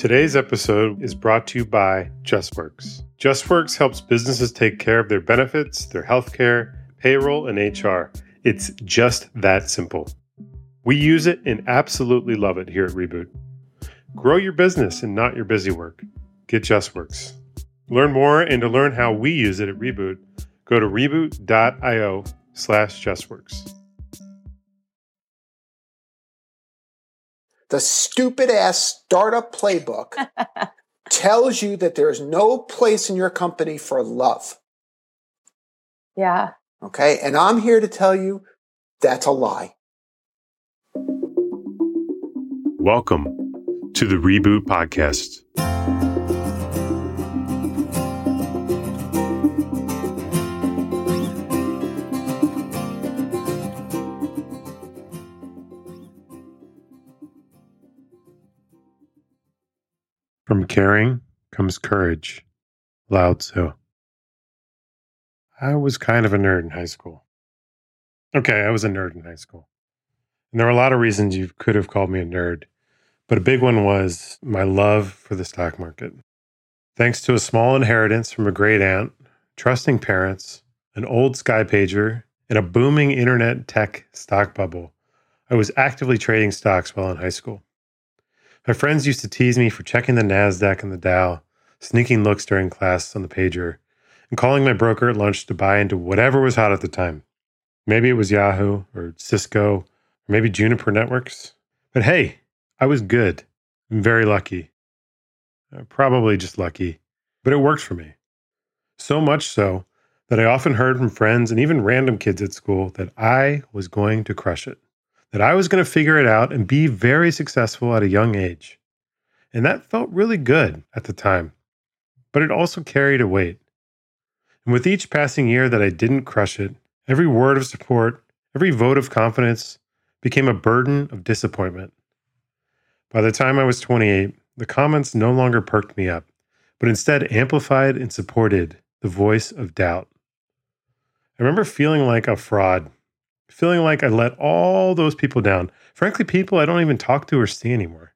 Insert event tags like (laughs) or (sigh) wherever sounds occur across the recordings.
Today's episode is brought to you by JustWorks. JustWorks helps businesses take care of their benefits, their healthcare, payroll, and HR. It's just that simple. We use it and absolutely love it here at Reboot. Grow your business and not your busy work. Get JustWorks. Learn more and to learn how we use it at Reboot, go to reboot.io slash JustWorks. The stupid ass startup playbook (laughs) tells you that there is no place in your company for love. Yeah. Okay. And I'm here to tell you that's a lie. Welcome to the Reboot Podcast. From caring comes courage. Lao Tzu. I was kind of a nerd in high school. Okay, I was a nerd in high school. And there were a lot of reasons you could have called me a nerd, but a big one was my love for the stock market. Thanks to a small inheritance from a great aunt, trusting parents, an old Sky Pager, and a booming internet tech stock bubble, I was actively trading stocks while in high school. My friends used to tease me for checking the NASDAQ and the Dow, sneaking looks during class on the pager, and calling my broker at lunch to buy into whatever was hot at the time. Maybe it was Yahoo or Cisco, or maybe Juniper Networks. But hey, I was good. Very lucky. Uh, probably just lucky, but it worked for me. So much so that I often heard from friends and even random kids at school that I was going to crush it that I was going to figure it out and be very successful at a young age. And that felt really good at the time, but it also carried a weight. And with each passing year that I didn't crush it, every word of support, every vote of confidence became a burden of disappointment. By the time I was 28, the comments no longer perked me up, but instead amplified and supported the voice of doubt. I remember feeling like a fraud feeling like I let all those people down. Frankly, people I don't even talk to or see anymore.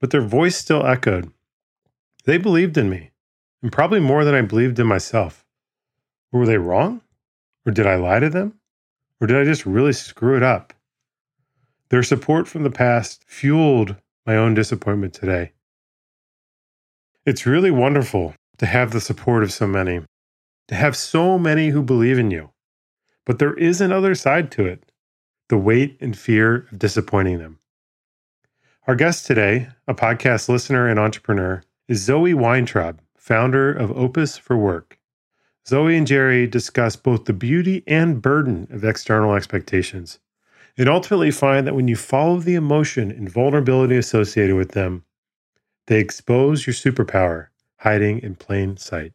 But their voice still echoed. They believed in me, and probably more than I believed in myself. Were they wrong? Or did I lie to them? Or did I just really screw it up? Their support from the past fueled my own disappointment today. It's really wonderful to have the support of so many, to have so many who believe in you. But there is another side to it the weight and fear of disappointing them. Our guest today, a podcast listener and entrepreneur, is Zoe Weintraub, founder of Opus for Work. Zoe and Jerry discuss both the beauty and burden of external expectations and ultimately find that when you follow the emotion and vulnerability associated with them, they expose your superpower hiding in plain sight.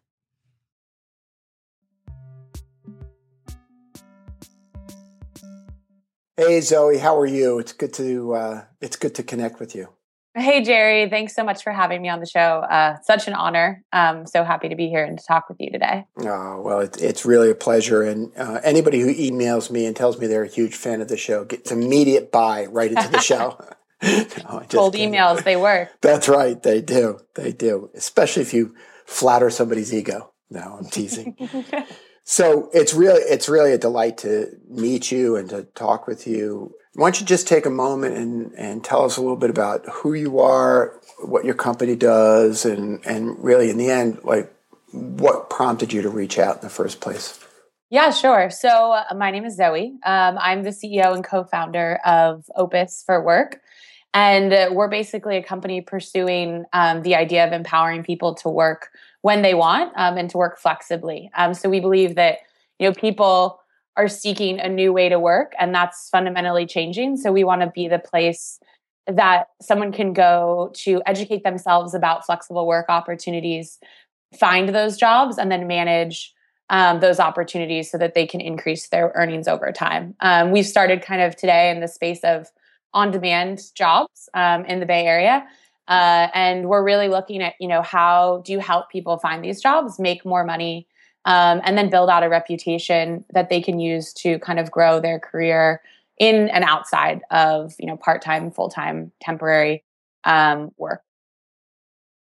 Hey Zoe, how are you? It's good to uh, it's good to connect with you. Hey Jerry, thanks so much for having me on the show. Uh, such an honor. I'm so happy to be here and to talk with you today. Oh well, it, it's really a pleasure. And uh, anybody who emails me and tells me they're a huge fan of the show gets immediate buy right into the (laughs) show. (laughs) no, Cold emails, they work. That's right, they do. They do, especially if you flatter somebody's ego. No, I'm teasing. (laughs) So it's really it's really a delight to meet you and to talk with you. Why don't you just take a moment and, and tell us a little bit about who you are, what your company does, and and really in the end, like what prompted you to reach out in the first place? Yeah, sure. So uh, my name is Zoe. Um, I'm the CEO and co-founder of Opus for Work. And uh, we're basically a company pursuing um, the idea of empowering people to work when they want um, and to work flexibly. Um, so we believe that you know people are seeking a new way to work, and that's fundamentally changing. So we want to be the place that someone can go to educate themselves about flexible work opportunities, find those jobs, and then manage. Um, those opportunities so that they can increase their earnings over time. Um, we've started kind of today in the space of on demand jobs um, in the Bay Area. Uh, and we're really looking at, you know, how do you help people find these jobs, make more money, um, and then build out a reputation that they can use to kind of grow their career in and outside of, you know, part time, full time, temporary um, work.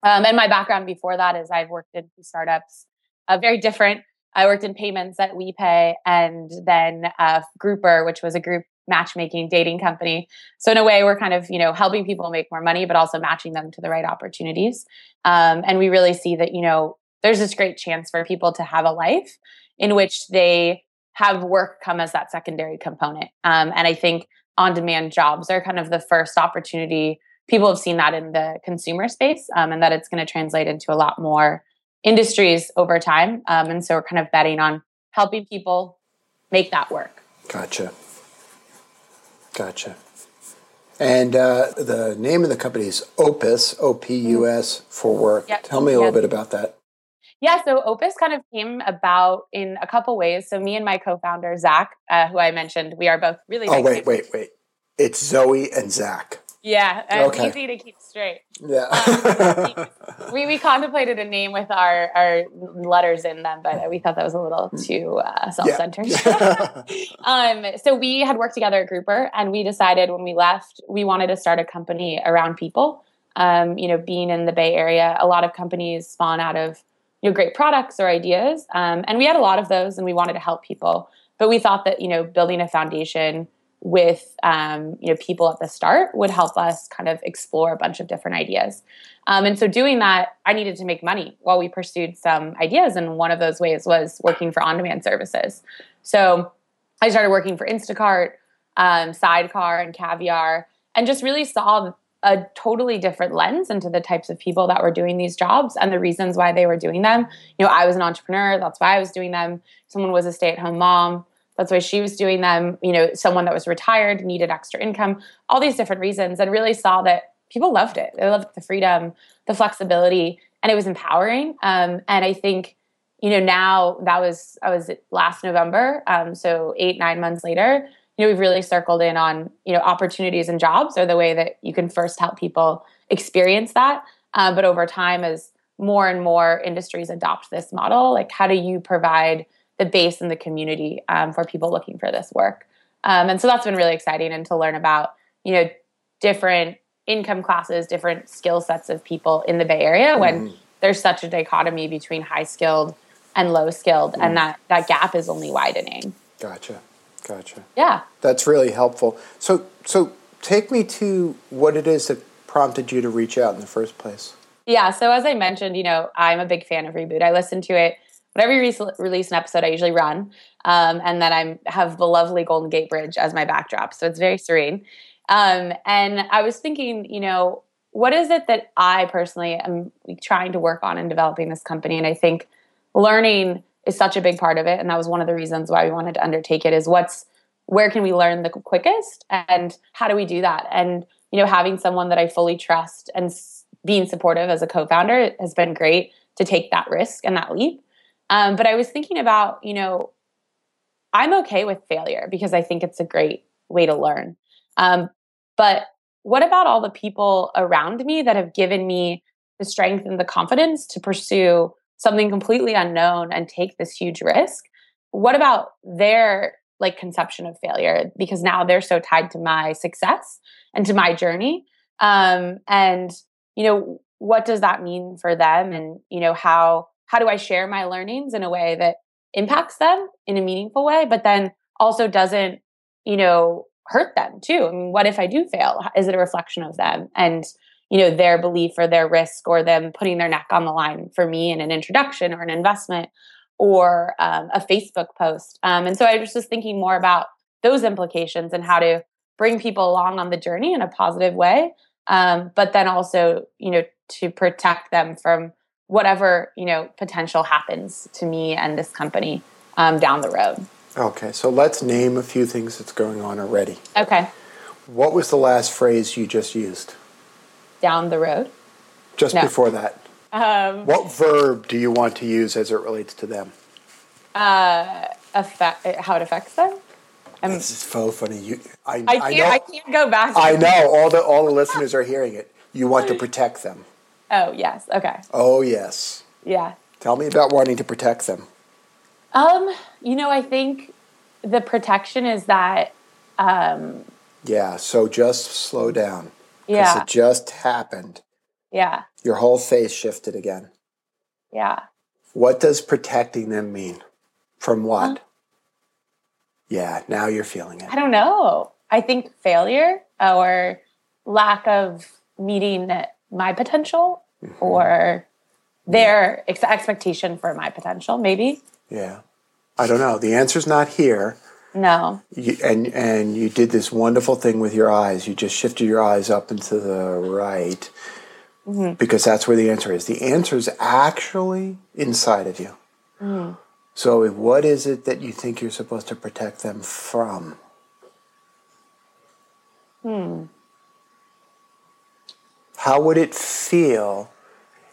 Um, and my background before that is I've worked in startups, uh, very different. I worked in payments at WePay and then uh, Grouper, which was a group matchmaking dating company. So in a way, we're kind of you know helping people make more money, but also matching them to the right opportunities. Um, and we really see that you know there's this great chance for people to have a life in which they have work come as that secondary component. Um, and I think on-demand jobs are kind of the first opportunity. People have seen that in the consumer space, um, and that it's going to translate into a lot more industries over time. Um, and so we're kind of betting on helping people make that work. Gotcha. Gotcha. And uh, the name of the company is Opus, O P U S, mm-hmm. for work. Yep. Tell me a little bit about that. Yeah, so Opus kind of came about in a couple ways. So me and my co-founder Zach, uh, who I mentioned, we are both really. Oh wait, wait, wait! It's Zoe and Zach. Yeah, okay. easy to keep straight. Yeah. um, (laughs) we, we contemplated a name with our, our letters in them, but we thought that was a little mm. too uh, self centered. Yeah. (laughs) (laughs) um, so we had worked together at Grouper, and we decided when we left, we wanted to start a company around people. Um, you know, being in the Bay Area, a lot of companies spawn out of you know great products or ideas, um, and we had a lot of those, and we wanted to help people. But we thought that you know building a foundation with um, you know people at the start would help us kind of explore a bunch of different ideas. Um, and so doing that, I needed to make money while we pursued some ideas, and one of those ways was working for on-demand services. So I started working for Instacart, um, Sidecar, and Caviar, and just really saw a totally different lens into the types of people that were doing these jobs and the reasons why they were doing them. You know, I was an entrepreneur, that's why I was doing them. Someone was a stay-at-home mom that's why she was doing them. You know, someone that was retired needed extra income, all these different reasons, and really saw that people loved it. They loved the freedom, the flexibility, and it was empowering. Um, and I think, you know, now that was I was last November, um, so eight nine months later. You know, we've really circled in on you know opportunities and jobs are the way that you can first help people experience that. Uh, but over time, as more and more industries adopt this model, like how do you provide the base and the community um, for people looking for this work. Um, and so that's been really exciting and to learn about, you know, different income classes, different skill sets of people in the Bay Area when mm. there's such a dichotomy between high skilled and low skilled, mm. and that that gap is only widening. Gotcha, gotcha. Yeah, that's really helpful. So, so take me to what it is that prompted you to reach out in the first place. Yeah, so as I mentioned, you know, I'm a big fan of Reboot. I listen to it whenever you re- release an episode, I usually run, um, and then I have the lovely Golden Gate Bridge as my backdrop, so it's very serene. Um, and I was thinking, you know, what is it that I personally am trying to work on in developing this company? And I think learning is such a big part of it, and that was one of the reasons why we wanted to undertake it. Is what's where can we learn the quickest, and how do we do that? And you know, having someone that I fully trust and being supportive as a co-founder has been great to take that risk and that leap. Um, but I was thinking about, you know, I'm okay with failure because I think it's a great way to learn. Um, but what about all the people around me that have given me the strength and the confidence to pursue something completely unknown and take this huge risk? What about their like conception of failure? Because now they're so tied to my success and to my journey. Um, and you know, what does that mean for them? And you know, how how do I share my learnings in a way that impacts them in a meaningful way, but then also doesn't, you know, hurt them too? I mean, what if I do fail? Is it a reflection of them and, you know, their belief or their risk or them putting their neck on the line for me in an introduction or an investment or um, a Facebook post? Um, and so I was just thinking more about those implications and how to bring people along on the journey in a positive way. Um, but then also, you know, to protect them from whatever you know potential happens to me and this company um, down the road. Okay, so let's name a few things that's going on already. Okay. What was the last phrase you just used? Down the road. Just no. before that. Um, what verb do you want to use as it relates to them? Uh, affect how it affects them. I'm, this is so funny. You, I, I can't. I, know, I can't go back. I know all the all the listeners are hearing it. You want to protect them. Oh, yes. Okay. Oh, yes. Yeah. Tell me about wanting to protect them. Um, you know, I think the protection is that um Yeah, so just slow down. Yeah. It just happened. Yeah. Your whole face shifted again. Yeah. What does protecting them mean? From what? Um, yeah, now you're feeling it. I don't know. I think failure or lack of meeting my potential Mhm. or their ex- expectation for my potential, maybe. Yeah. I don't know. The answer's not here. No. You, and and you did this wonderful thing with your eyes. You just shifted your eyes up and to the right Mhm. because that's where the answer is. The answer is actually inside of you. Mm. So, what is it that you think you're supposed to protect them from? Hmm. How would it feel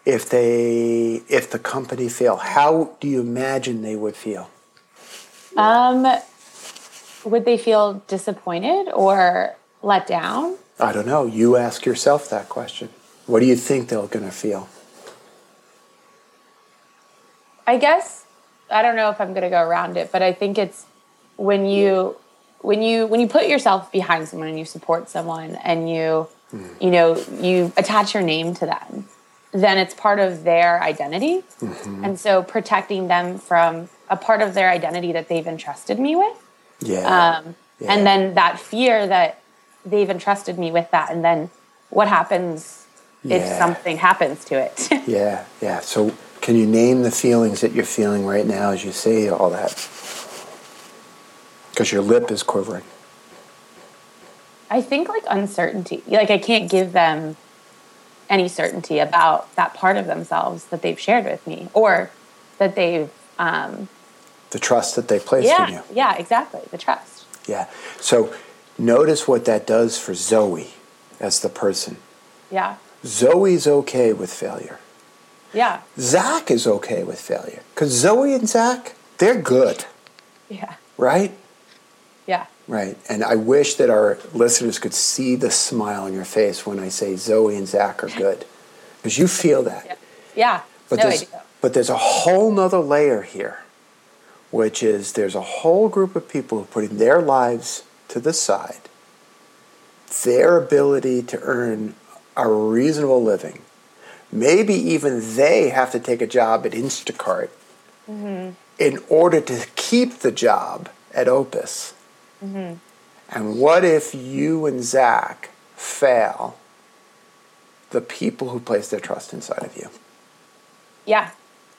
if they if the company failed? How do you imagine they would feel? Um, would they feel disappointed or let down? I don't know. You ask yourself that question. What do you think they're going to feel? I guess I don't know if I'm going to go around it, but I think it's when you when you when you put yourself behind someone and you support someone and you you know you attach your name to them, then it's part of their identity, and so protecting them from a part of their identity that they've entrusted me with, Yeah. um, Yeah. and then that fear that they've entrusted me with that, and then what happens if something happens to it? (laughs) Yeah, yeah. So, can you name the feelings that you're feeling right now as you say all that? Because your lip is quivering. I think like uncertainty. Like I can't give them any certainty about that part of themselves that they've shared with me or that they've um The trust that they placed in you. yeah, exactly. The trust. Yeah. So, notice what that does for Zoe as the person. Yeah. Zoe's okay with failure. Yeah. Zach is okay with failure. Because Zoe and Zach, they're good, Yeah. right? Right. And I wish that our listeners could see the smile on your face when I say Zoe and Zach are good. Because you feel that. Yeah. Yeah. But no, there's do. but there's a whole nother layer here, which is there's a whole group of people putting their lives to the side, their ability to earn a reasonable living. Maybe even they have to take a job at Instacart Mm-hmm. in order to keep the job at Opus. Mm-hmm. And what if you and Zach fail the people who place their trust inside of you? Yeah.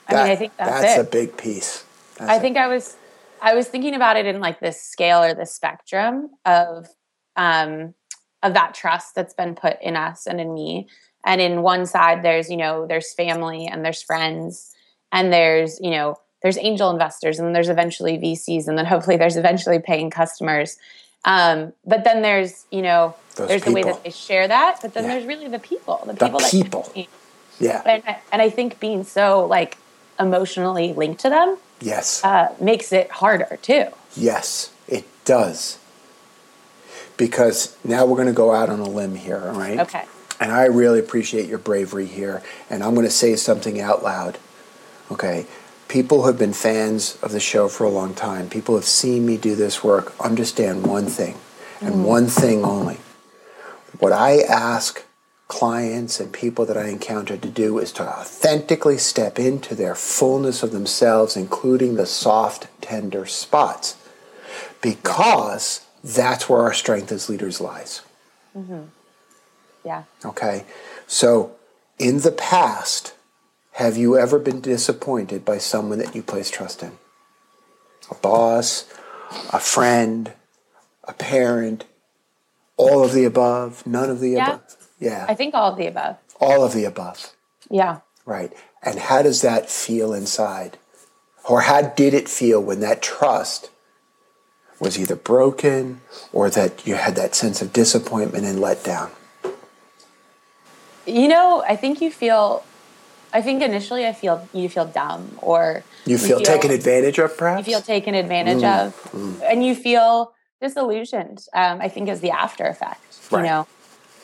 I mean, I think that's, that's it. a big piece. That's I think I was I was thinking about it in like this scale or this spectrum of um of that trust that's been put in us and in me. And in one side there's, you know, there's family and there's friends and there's, you know, there's angel investors and then there's eventually VCs and then (laughs) hopefully there's eventually paying customers. Um, but then there's, you know, Those there's the way that they share that, but then Yeah. there's really the people, the The people that people. yeah. and, I- and I think being so like emotionally linked to them Yes. uh, makes it harder too. Yes, it does. Because now we're going to go out on a limb here, all right? Okay. And I really appreciate your bravery here. And I'm going to say something out loud. Okay. People who have been fans of the show for a long time, people who have seen me do this work, understand one thing and mm. one thing only. What I ask clients and people that I encounter to do is to authentically step into their fullness of themselves, including the soft, tender spots, because that's where our strength as leaders lies. Mm-hmm. Yeah. Okay. So, in the past, have you ever been disappointed by someone that you place trust in? A boss, a friend, a parent, all of the above, none of the Yeah. above? Yeah. I think all of the above. all of the above. Yeah. Right. And how does that feel inside? Or how did it feel when that trust was either broken or that you had that sense of disappointment and letdown? You know, I think you feel. I think initially I feel you feel dumb or You feel, taken advantage of, perhaps You feel taken advantage Mm, of, and you feel disillusioned. Um, I think is the after effect. Right. You know,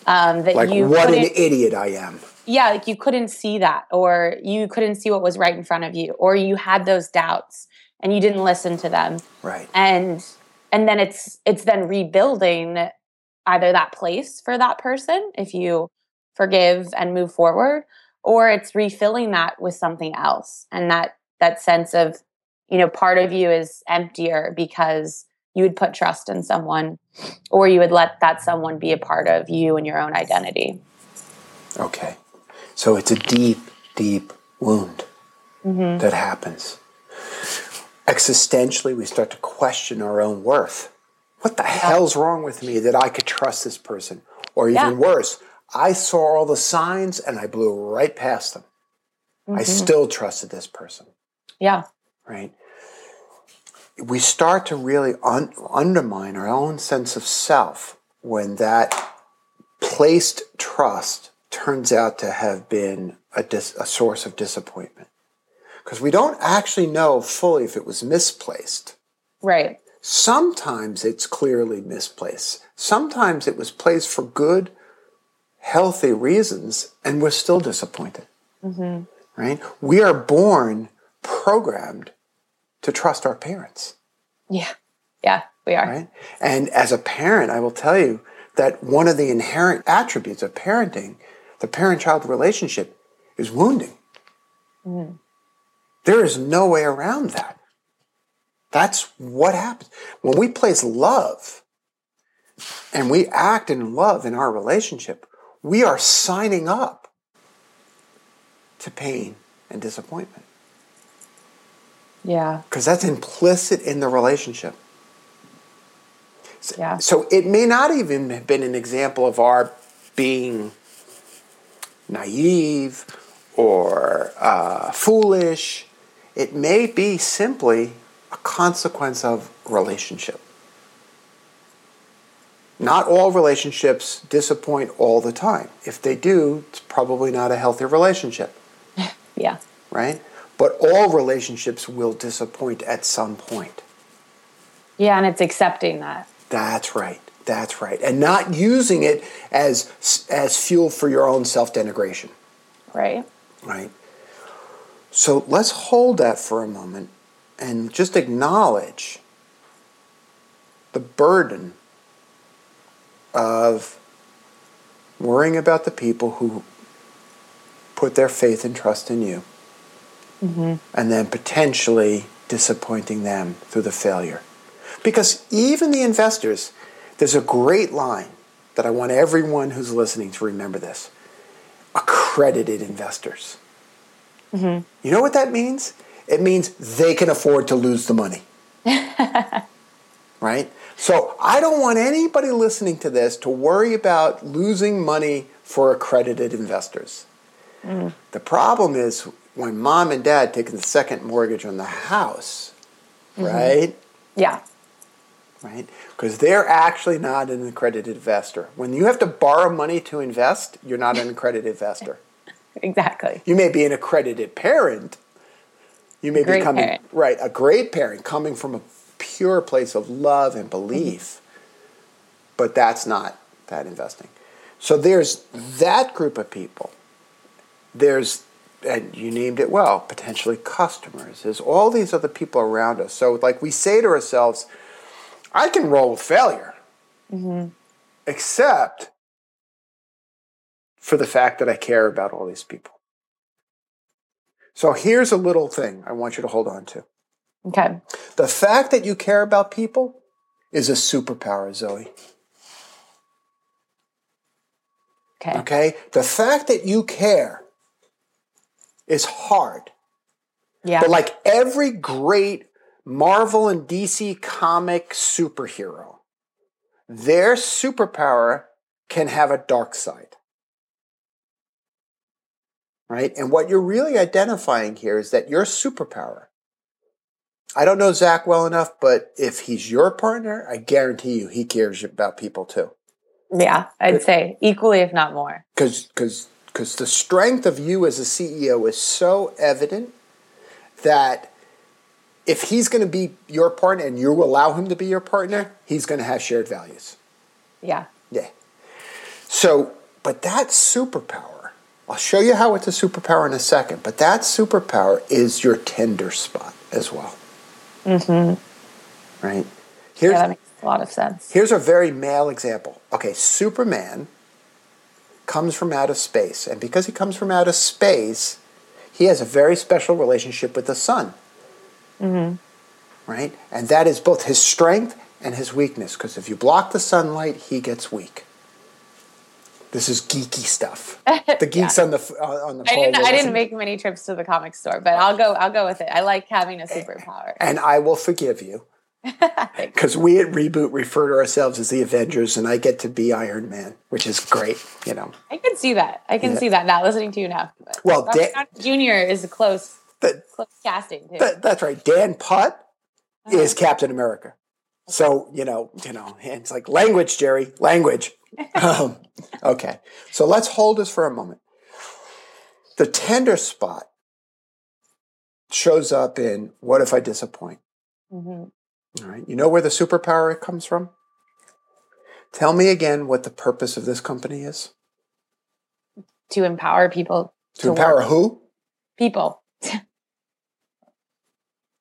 um, that like, you what an idiot I am. yeah, like you couldn't see that, or you couldn't see what was right in front of you, or you had those doubts and you didn't listen to them. Right. and and then it's it's then rebuilding either that place for that person if you forgive and move forward or it's refilling that with something else and that that sense of you know part of you is emptier because you would put trust in someone or you would let that someone be a part of you and your own identity okay so it's a deep deep wound mm-hmm. that happens existentially we start to question our own worth what the yeah. hell's wrong with me that i could trust this person or even yeah. worse I saw all the signs and I blew right past them. Mm-hmm. I still trusted this person. Yeah. Right. We start to really un- undermine our own sense of self when that placed trust turns out to have been a, dis- a source of disappointment. Because we don't actually know fully if it was misplaced. Right. Sometimes it's clearly misplaced. Sometimes it was placed for good healthy reasons and we're still disappointed. Mm-hmm. Right? We are born programmed to trust our parents. Yeah. Yeah, we are. Right? And as a parent, I will tell you that one of the inherent attributes of parenting, the parent child relationship, is wounding. Mm. There is no way around that. That's what happens. When we place love and we act in love in our relationship, we are signing up to pain and disappointment. Yeah. Because that's implicit in the relationship. Yeah. So it may not even have been an example of our being naive or uh, foolish. It may be simply a consequence of relationship. Not all relationships disappoint all the time. If they do, it's probably not a healthy relationship. (laughs) yeah. Right? But all relationships will disappoint at some point. Yeah, and it's accepting that. That's right. That's right. And not using it as as fuel for your own self-denigration. Right. Right. So let's hold that for a moment and just acknowledge the burden of worrying about the people who put their faith and trust in you, mm-hmm. and then potentially disappointing them through the failure. Because even the investors, there's a great line that I want everyone who's listening to remember this accredited investors. Mm-hmm. You know what that means? It means they can afford to lose the money. (laughs) right? So I don't want anybody listening to this to worry about losing money for accredited investors. Mm. The problem is when mom and dad take the second mortgage on the house, mm-hmm. right? Yeah. Right? Because they're actually not an accredited investor. When you have to borrow money to invest, you're not an accredited investor. (laughs) exactly. You may be an accredited parent. You may be coming parent. right, a great parent coming from a pure place of love and belief. But that's not that investing. So there's that group of people. There's, and you named it well, potentially customers. There's all these other people around us. So, like we say to ourselves, I can roll with failure, mm-hmm. except for the fact that I care about all these people. So, here's a little thing I want you to hold on to. Okay. The fact that you care about people is a superpower, Zoe. Okay. Okay? The fact that you care is hard. Yeah. But like every great Marvel and DC comic superhero, their superpower can have a dark side. Right? And what you're really identifying here is that your superpower I don't know Zach well enough, but if he's your partner, I guarantee you he cares about people too. Yeah, I'd say equally, if not more. Because because because the strength of you as a CEO is so evident that if he's going to be your partner and you allow him to be your partner, he's going to have shared values. Yeah. Yeah. So, but that superpower, I'll show you how it's a superpower in a second, but that superpower is your tender spot as well. Mm-hmm. Right? Here's, yeah, that makes a lot of sense. Here's a very male example. Okay, Superman comes from out of space. And because he comes from out of space, he has a very special relationship with the sun. Mm-hmm. Right? And that is both his strength and his weakness. Because if you block the sunlight, he gets weak. This is geeky stuff. (laughs) The geeks Yeah. on the uh, on the I didn't. I didn't make many trips to the comic store, but I'll go. I'll go with it. I like having a superpower. and I will forgive (laughs) you because we at Reboot refer to ourselves as the Avengers, and I get to be Iron Man, which is great. You know, I can see that. I can Yeah. see that now. Listening to you now. Well, Dan- Junior is close, that, close casting too. that that's right. Dan Putt Uh-huh. is Captain America. So you know, you know, it's like language, Jerry, language. (laughs) um, okay, so let's hold this for a moment. The tender spot shows up in "What if I disappoint?" Mhm. All right, you know where the superpower comes from. Tell me again what the purpose of this company is. To empower people. To, To empower work. who? People. (laughs)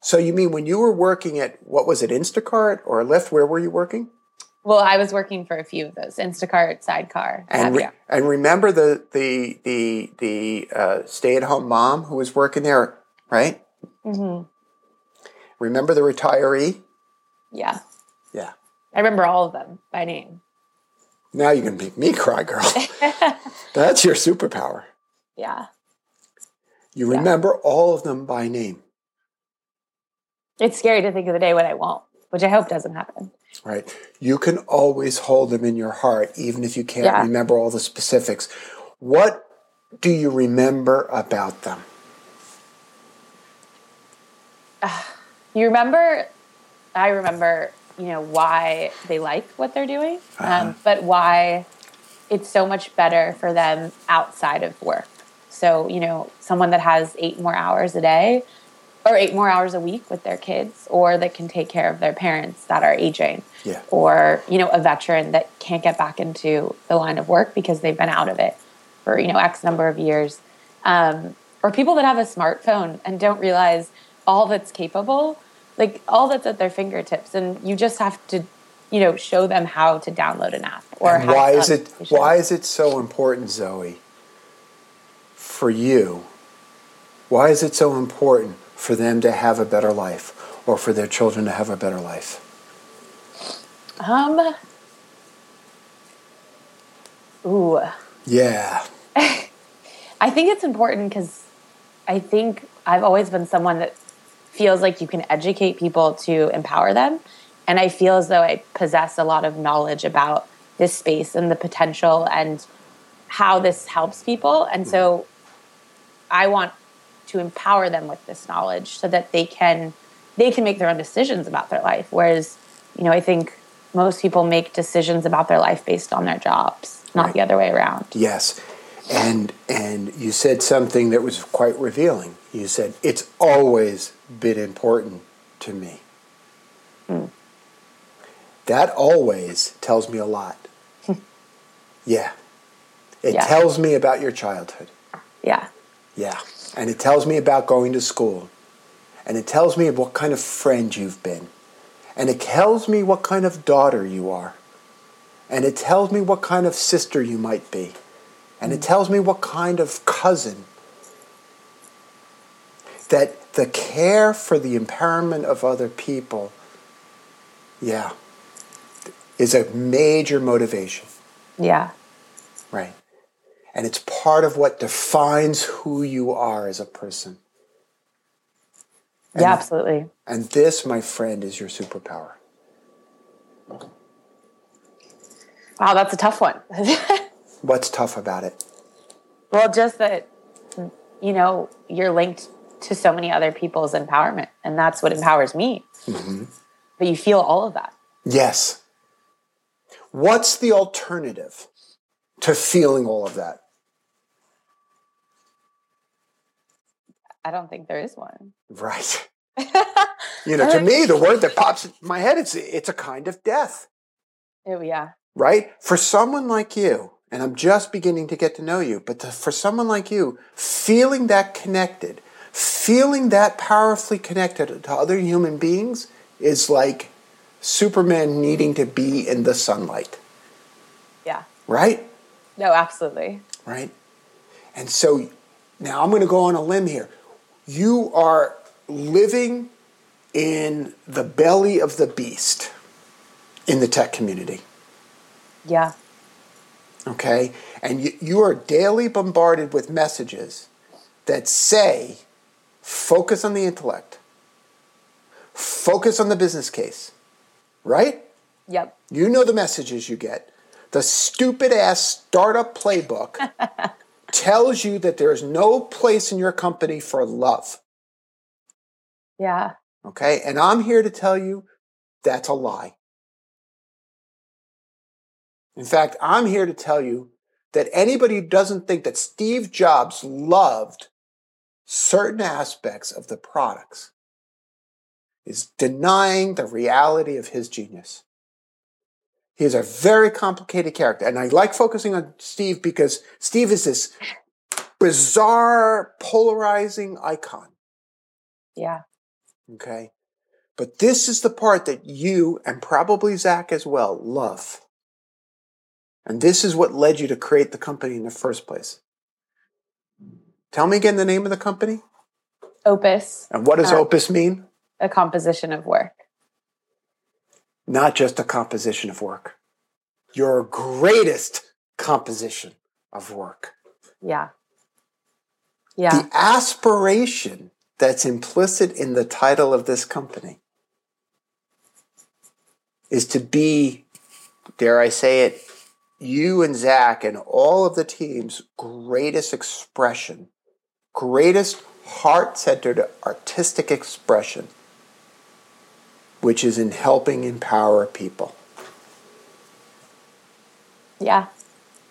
So you mean when you were working at what was it, Instacart or Lyft? Where were you working? Well, I was working for a few of those Instacart, Sidecar, And re- and remember the the the the uh, stay at home mom who was working there, right? hmm Remember the retiree? Yeah, Yeah. I remember all of them by name. Now you can make me cry, girl. (laughs) That's your superpower. yeah, You Yeah. remember all of them by name, it's scary to think of the day when I won't, which I hope doesn't happen. right? You can always hold them in your heart, even if you can't Yeah. remember all the specifics. What do you remember about them? You remember? I remember. You know why they like what they're doing, Uh-huh. um, but why it's so much better for them outside of work. So you know, someone that has eight more hours a day, or eight more hours a week with their kids, or that can take care of their parents that are aging, Yeah. or you know, a veteran that can't get back into the line of work because they've been out of it for you know X number of years, um, or people that have a smartphone and don't realize all that's capable, like all that's at their fingertips, and you just have to, you know, show them how to download an app or why is it why is it so important, Zoe, for you? Why is it so important for them to have a better life or for their children to have a better life? Um. Ooh, Yeah. (laughs) I think it's important because I think I've always been someone that feels like you can educate people to empower them. And I feel as though I possess a lot of knowledge about this space and the potential and how this helps people. And so I want to empower them with this knowledge so that they can they can make their own decisions about their life. Whereas, you know, I think most people make decisions about their life based on their jobs, not Right. the other way around. Yes. And and you said something that was quite revealing. You said it's always been important to me. Hmm. That always tells me a lot. (laughs) yeah. It Yeah. tells me about your childhood. Yeah. Yeah. And it tells me about going to school. And it tells me what kind of friend you've been. And it tells me what kind of daughter you are. And it tells me what kind of sister you might be. And it mm. tells me what kind of cousin. That the care for the empowerment of other people, yeah, is a major motivation. Yeah. Right. And it's part of what defines who you are as a person. Yeah, absolutely. And this, my friend, is your superpower. Wow, that's a tough one. (laughs) What's tough about it? well, just that, you know, you're linked to so many other people's empowerment, and that's what empowers me. Mm-hmm. But you feel all of that. Yes. What's the alternative to feeling all of that? I don't think there is one. (laughs) Right. You know, to me, the word that pops in my head, it's, it's a kind of death. Oh, yeah. right? For someone like you, and I'm just beginning to get to know you, but to, for someone like you, feeling that connected, feeling that powerfully connected to other human beings is like Superman needing to be in the sunlight, Yeah. right? No, absolutely. Right? And so now I'm going to go on a limb here. You are living in the belly of the beast in the tech community. Yeah. Okay? And you, you are daily bombarded with messages that say focus on the intellect, focus on the business case, right? Yep. You know the messages you get. The stupid ass startup playbook (laughs) tells you that there's no place in your company for love. Yeah. Okay? And I'm here to tell you that's a lie. In fact, I'm here to tell you that anybody who doesn't think that Steve Jobs loved certain aspects of the products is denying the reality of his genius. He is a very complicated character. And I like focusing on Steve because Steve is this bizarre, polarizing icon. Yeah. Okay. But this is the part that you and probably Zach as well love. And this is what led you to create the company in the first place. Tell me again the name of the company. Opus. And what does Uh, opus mean? A composition of work. Not just a composition of work, your greatest composition of work. Yeah. Yeah. The aspiration that's implicit in the title of this company is to be, dare I say it, you and Zach and all of the team's greatest expression, greatest heart centered artistic expression, which is in helping empower people. yeah.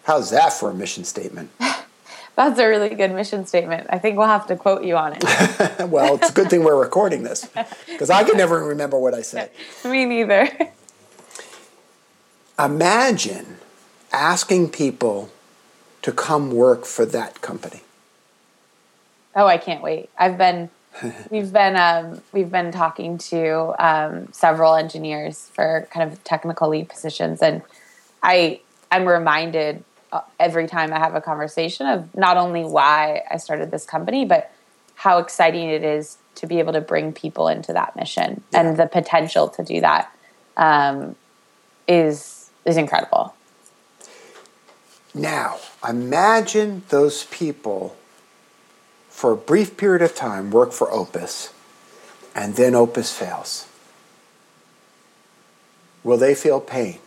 How's that for a mission statement? (laughs) That's a really good mission statement. I think we'll have to quote you on it. (laughs) well, it's a good thing we're recording this because I can never remember what I (laughs) said. Me neither. Imagine asking people to come work for that company. Oh, I can't wait. I've been (laughs) we've been um, we've been talking to um, several engineers for kind of technical lead positions, and I I'm reminded uh, every time I have a conversation of not only why I started this company, but how exciting it is to be able to bring people into that mission and the potential to do that um, is is incredible. Now, imagine those people for a brief period of time work for Opus and then Opus fails. Will they feel pain?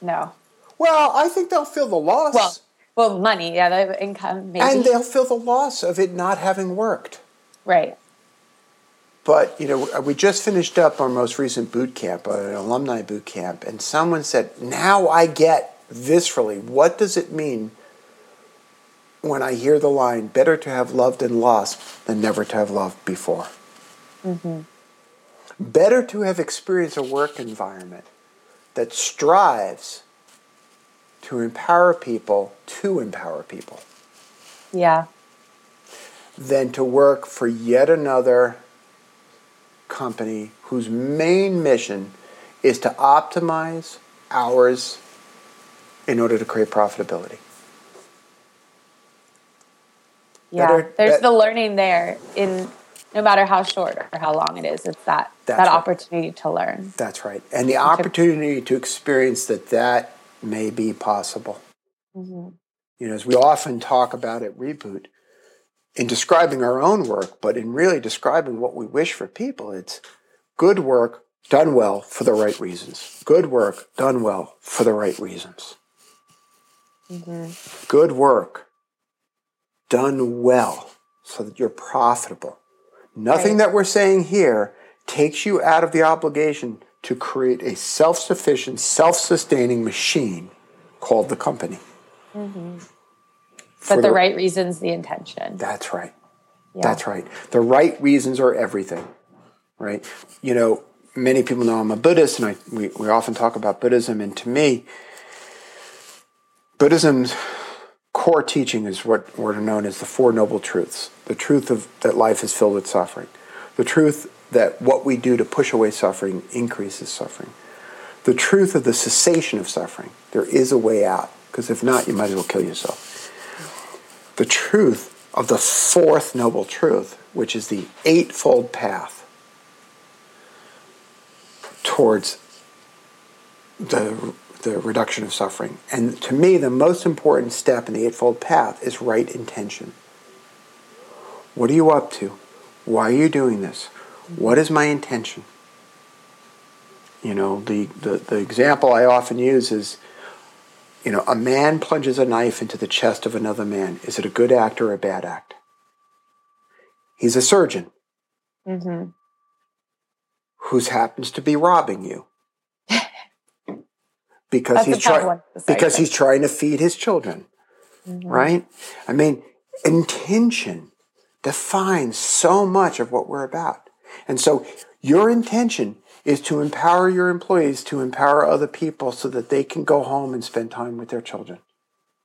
No, Well, I think they'll feel the loss. well, well, money, yeah, the income, maybe, and they'll feel the loss of it not having worked. right? But you know, we just finished up our most recent boot camp, an alumni boot camp, and someone said, "Now I get viscerally what does it mean when I hear the line, better to have loved and lost than never to have loved before." Mm-hmm. Better to have experienced a work environment that strives to empower people to empower people Yeah, than to work for yet another company whose main mission is to optimize hours in order to create profitability. Yeah. There's bet- the learning there in no matter how short or how long it is. It's that that right. opportunity to learn. That's right. And the opportunity to experience that that may be possible. Mhm. You know, as we often talk about at Reboot, in describing our own work, but in really describing what we wish for people, it's good work done well for the right reasons. Good work done well for the right reasons. Good work done well so that you're profitable. Nothing Right. that we're saying here takes you out of the obligation to create a self sufficient, self sustaining machine called the company. Mm-hmm. For But the right reasons, the intention. That's right. Yeah. That's right. The right reasons are everything, right? You know, many people know I'm a Buddhist, and I, we, we often talk about Buddhism. And to me, Buddhism's core teaching is what are known as the Four Noble Truths the truth of that life is filled with suffering, the truth that what we do to push away suffering increases suffering, the truth of the cessation of suffering. There is a way out, because if not, you might as well kill yourself. The truth of the fourth noble truth, which is the eightfold path towards the, the reduction of suffering. And to me, the most important step in the Eightfold Path is right intention. What are you up to? Why are you doing this? What is my intention? You know, the, the, the example I often use is, you know, a man plunges a knife into the chest of another man. Is it a good act or a bad act? He's a surgeon. Mm-hmm. Who happens to be robbing you because That's he's trying because he's trying to feed his children, mm-hmm. right? I mean, intention defines so much of what we're about, and so your intention is to empower your employees to empower other people so that they can go home and spend time with their children,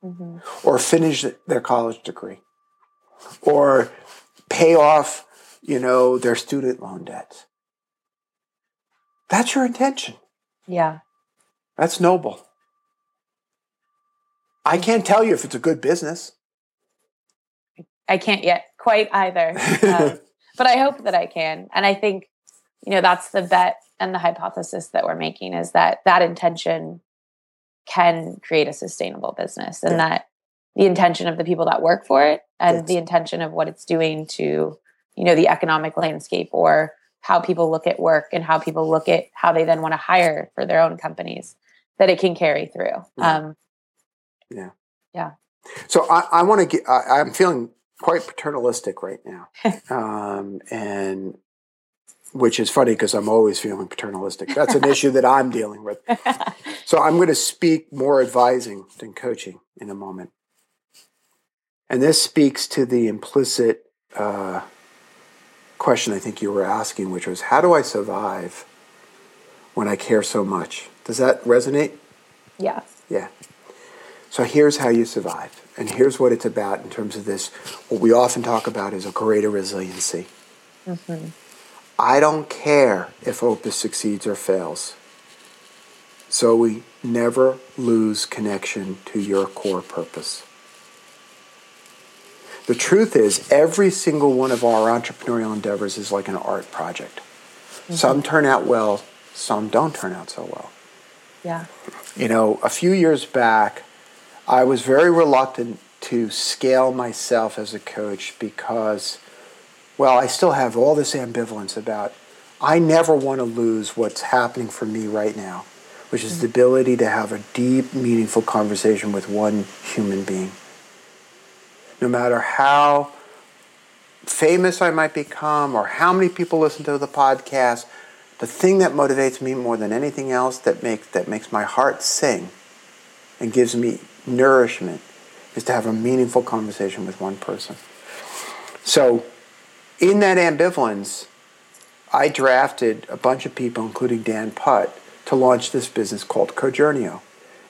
mm-hmm. or finish their college degree, or pay off, you know, their student loan debts. That's your intention. Yeah. That's noble. I can't tell you if it's a good business. I can't yet quite either. Um, (laughs) but I hope that I can. And I think, you know, that's the bet and the hypothesis that we're making is that that intention can create a sustainable business and yeah. that the intention of the people that work for it and the intention of what it's doing to, you know, the economic landscape or how people look at work and how people look at how they then want to hire for their own companies that it can carry through. Yeah. Um, yeah. Yeah. So I, I want to get, I, am feeling quite paternalistic right now. (laughs) um, and which is funny because I'm always feeling paternalistic. That's an issue that I'm dealing with. (laughs) So I'm going to speak more advising than coaching in a moment. And this speaks to the implicit uh, question I think you were asking, which was how do I survive when I care so much? Does that resonate? Yeah. Yeah. So here's how you survive. And here's what it's about in terms of this. What we often talk about is a greater resiliency. Mm-hmm. I don't care if Opus succeeds or fails. So we never lose connection to your core purpose. The truth is, every single one of our entrepreneurial endeavors is like an art project. Mm-hmm. Some turn out well, some don't turn out so well. Yeah. You know, a few years back, I was very reluctant to scale myself as a coach because, well, I still have all this ambivalence about I never want to lose what's happening for me right now, which is mm-hmm. the ability to have a deep, meaningful conversation with one human being. No matter how famous I might become or how many people listen to the podcast, the thing that motivates me more than anything else that makes that makes my heart sing and gives me nourishment is to have a meaningful conversation with one person. So in that ambivalence, I drafted a bunch of people, including Dan Putt, to launch this business called Cojourneo.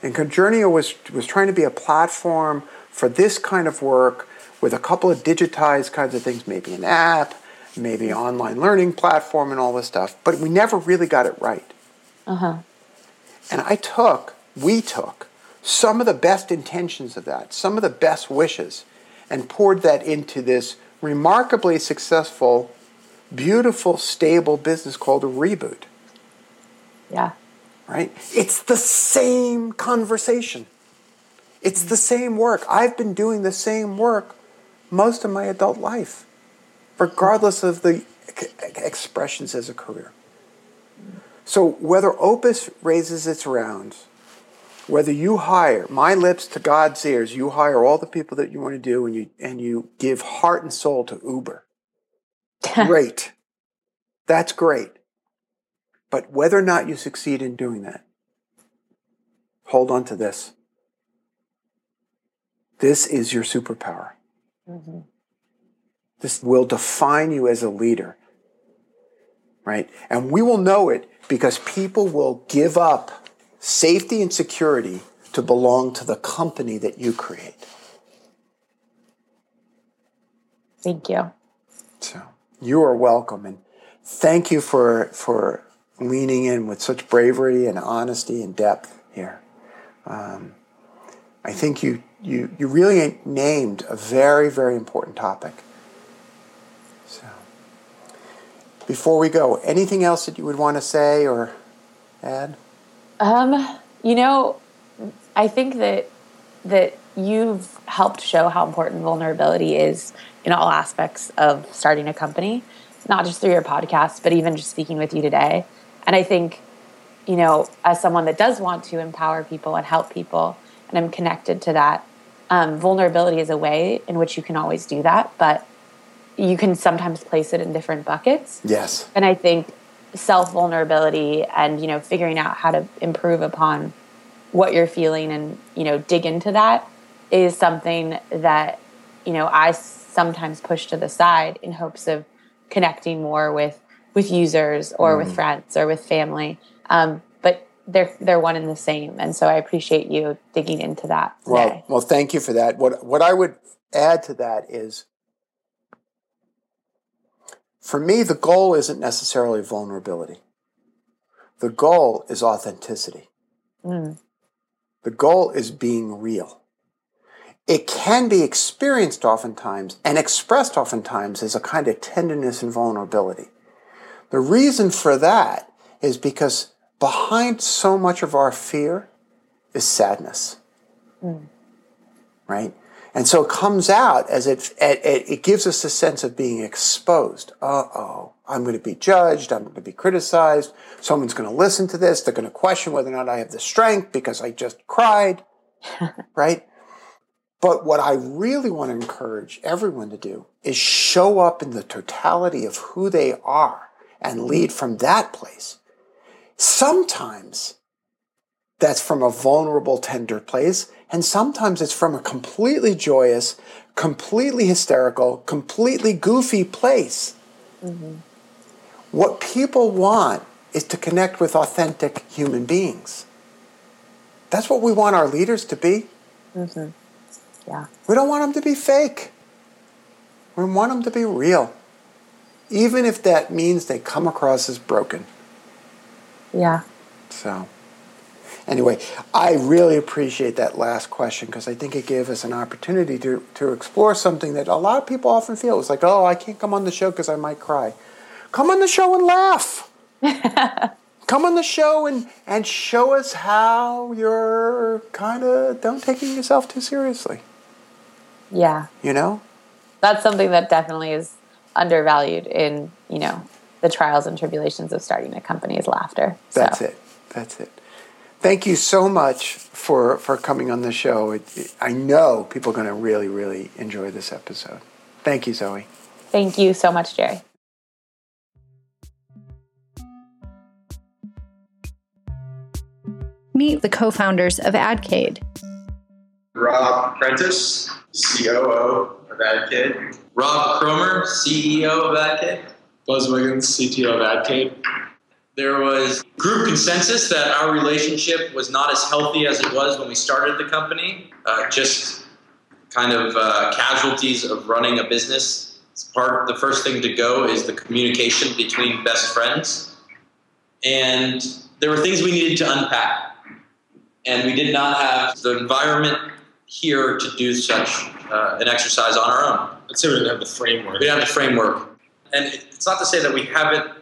And Cojourneo was, was trying to be a platform for this kind of work with a couple of digitized kinds of things, maybe an app, maybe online learning platform and all this stuff, but we never really got it right. Uh-huh. And I took, we took, some of the best intentions of that, some of the best wishes, and poured that into this remarkably successful, beautiful, stable business called a reboot. Yeah. Right? It's the same conversation. It's the same work. I've been doing the same work most of my adult life regardless of the expressions as a career. So whether Opus raises its rounds, whether you hire my lips to God's ears, you hire all the people that you want to do, and you and you give heart and soul to Uber. (laughs) great, that's great. But whether or not you succeed in doing that, hold on to this. This is your superpower. Mm-hmm. This will define you as a leader. Right? And we will know it because people will give up safety and security to belong to the company that you create. Thank you. So you are welcome and thank you for for leaning in with such bravery and honesty and depth here. Um, I think you, you, you really named a very, very important topic. So, before we go, anything else that you would want to say or add? Um, you know, I think that that you've helped show how important vulnerability is in all aspects of starting a company, not just through your podcast, but even just speaking with you today. And I think, you know, as someone that does want to empower people and help people, and I'm connected to that, um, vulnerability is a way in which you can always do that, but you can sometimes place it in different buckets. Yes. And I think self vulnerability and, you know, figuring out how to improve upon what you're feeling and, you know, dig into that is something that, you know, I sometimes push to the side in hopes of connecting more with with users or mm. with friends or with family. Um, but they're they're one and the same, and so I appreciate you digging into that. Today. Well, well, thank you for that. What what I would add to that is, for me, the goal isn't necessarily vulnerability. The goal is authenticity. Mm. The goal is being real. It can be experienced oftentimes and expressed oftentimes as a kind of tenderness and vulnerability. The reason for that is because behind so much of our fear is sadness. Mm. Right? And so it comes out as it, it, it gives us a sense of being exposed. Uh oh, I'm going to be judged. I'm going to be criticized. Someone's going to listen to this. They're going to question whether or not I have the strength because I just cried. (laughs) right? But what I really want to encourage everyone to do is show up in the totality of who they are and lead from that place. Sometimes that's from a vulnerable, tender place, and sometimes it's from a completely joyous, completely hysterical, completely goofy place. Mm-hmm. What people want is to connect with authentic human beings. That's what we want our leaders to be. Mm-hmm. Yeah. We don't want them to be fake. We want them to be real. Even if that means they come across as broken. Yeah. So, anyway, I really appreciate that last question because I think it gave us an opportunity to, to explore something that a lot of people often feel. It's like, oh, I can't come on the show because I might cry. Come on the show and laugh. (laughs) come on the show and, and show us how you're kind of don't taking yourself too seriously. Yeah. You know? That's something that definitely is undervalued in, you know, the trials and tribulations of starting a company is laughter. That's it. That's it. Thank you so much for, for coming on the show. It, it, I know people are going to really, really enjoy this episode. Thank you, Zoe. Thank you so much, Jerry. Meet the co founders of AdCade. Rob Prentice, COO of AdCade. Rob Cromer, CEO of AdCade. Buzz Wiggins, CTO of AdCade. There was group consensus that our relationship was not as healthy as it was when we started the company. Uh, just kind of uh, casualties of running a business. It's part the first thing to go is the communication between best friends, and there were things we needed to unpack, and we did not have the environment here to do such uh, an exercise on our own. I'd say we didn't have the framework. We didn't have the framework. And it's not to say that we haven't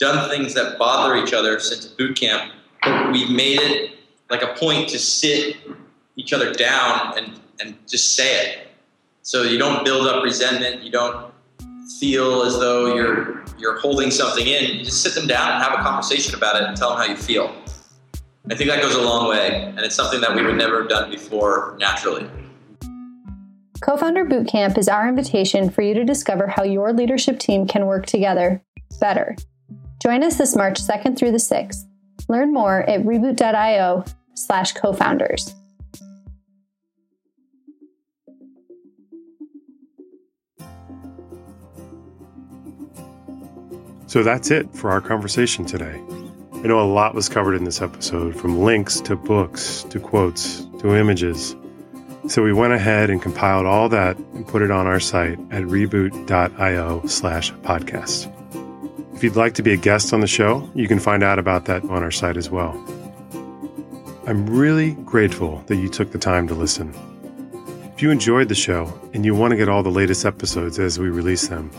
done things that bother each other since boot camp, we've made it like a point to sit each other down and, and just say it. So you don't build up resentment, you don't feel as though you're you're holding something in. You just sit them down and have a conversation about it and tell them how you feel. I think that goes a long way, and it's something that we would never have done before naturally. Co founder Bootcamp is our invitation for you to discover how your leadership team can work together better. Join us this March 2nd through the 6th. Learn more at reboot.io slash co founders. So that's it for our conversation today. I know a lot was covered in this episode, from links to books to quotes to images. So we went ahead and compiled all that and put it on our site at reboot.io slash podcast. If you'd like to be a guest on the show, you can find out about that on our site as well. I'm really grateful that you took the time to listen. If you enjoyed the show and you want to get all the latest episodes as we release them,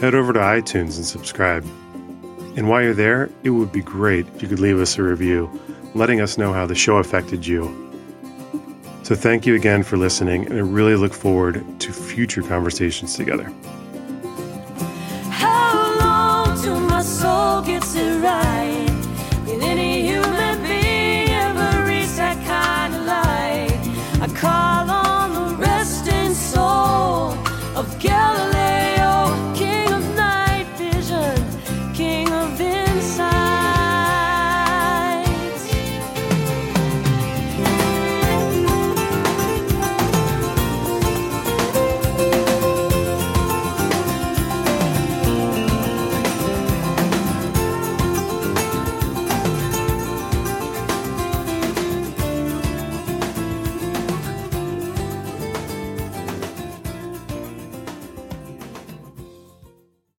head over to iTunes and subscribe. And while you're there, it would be great if you could leave us a review, letting us know how the show affected you. So thank you again for listening, and I really look forward to future conversations together. right.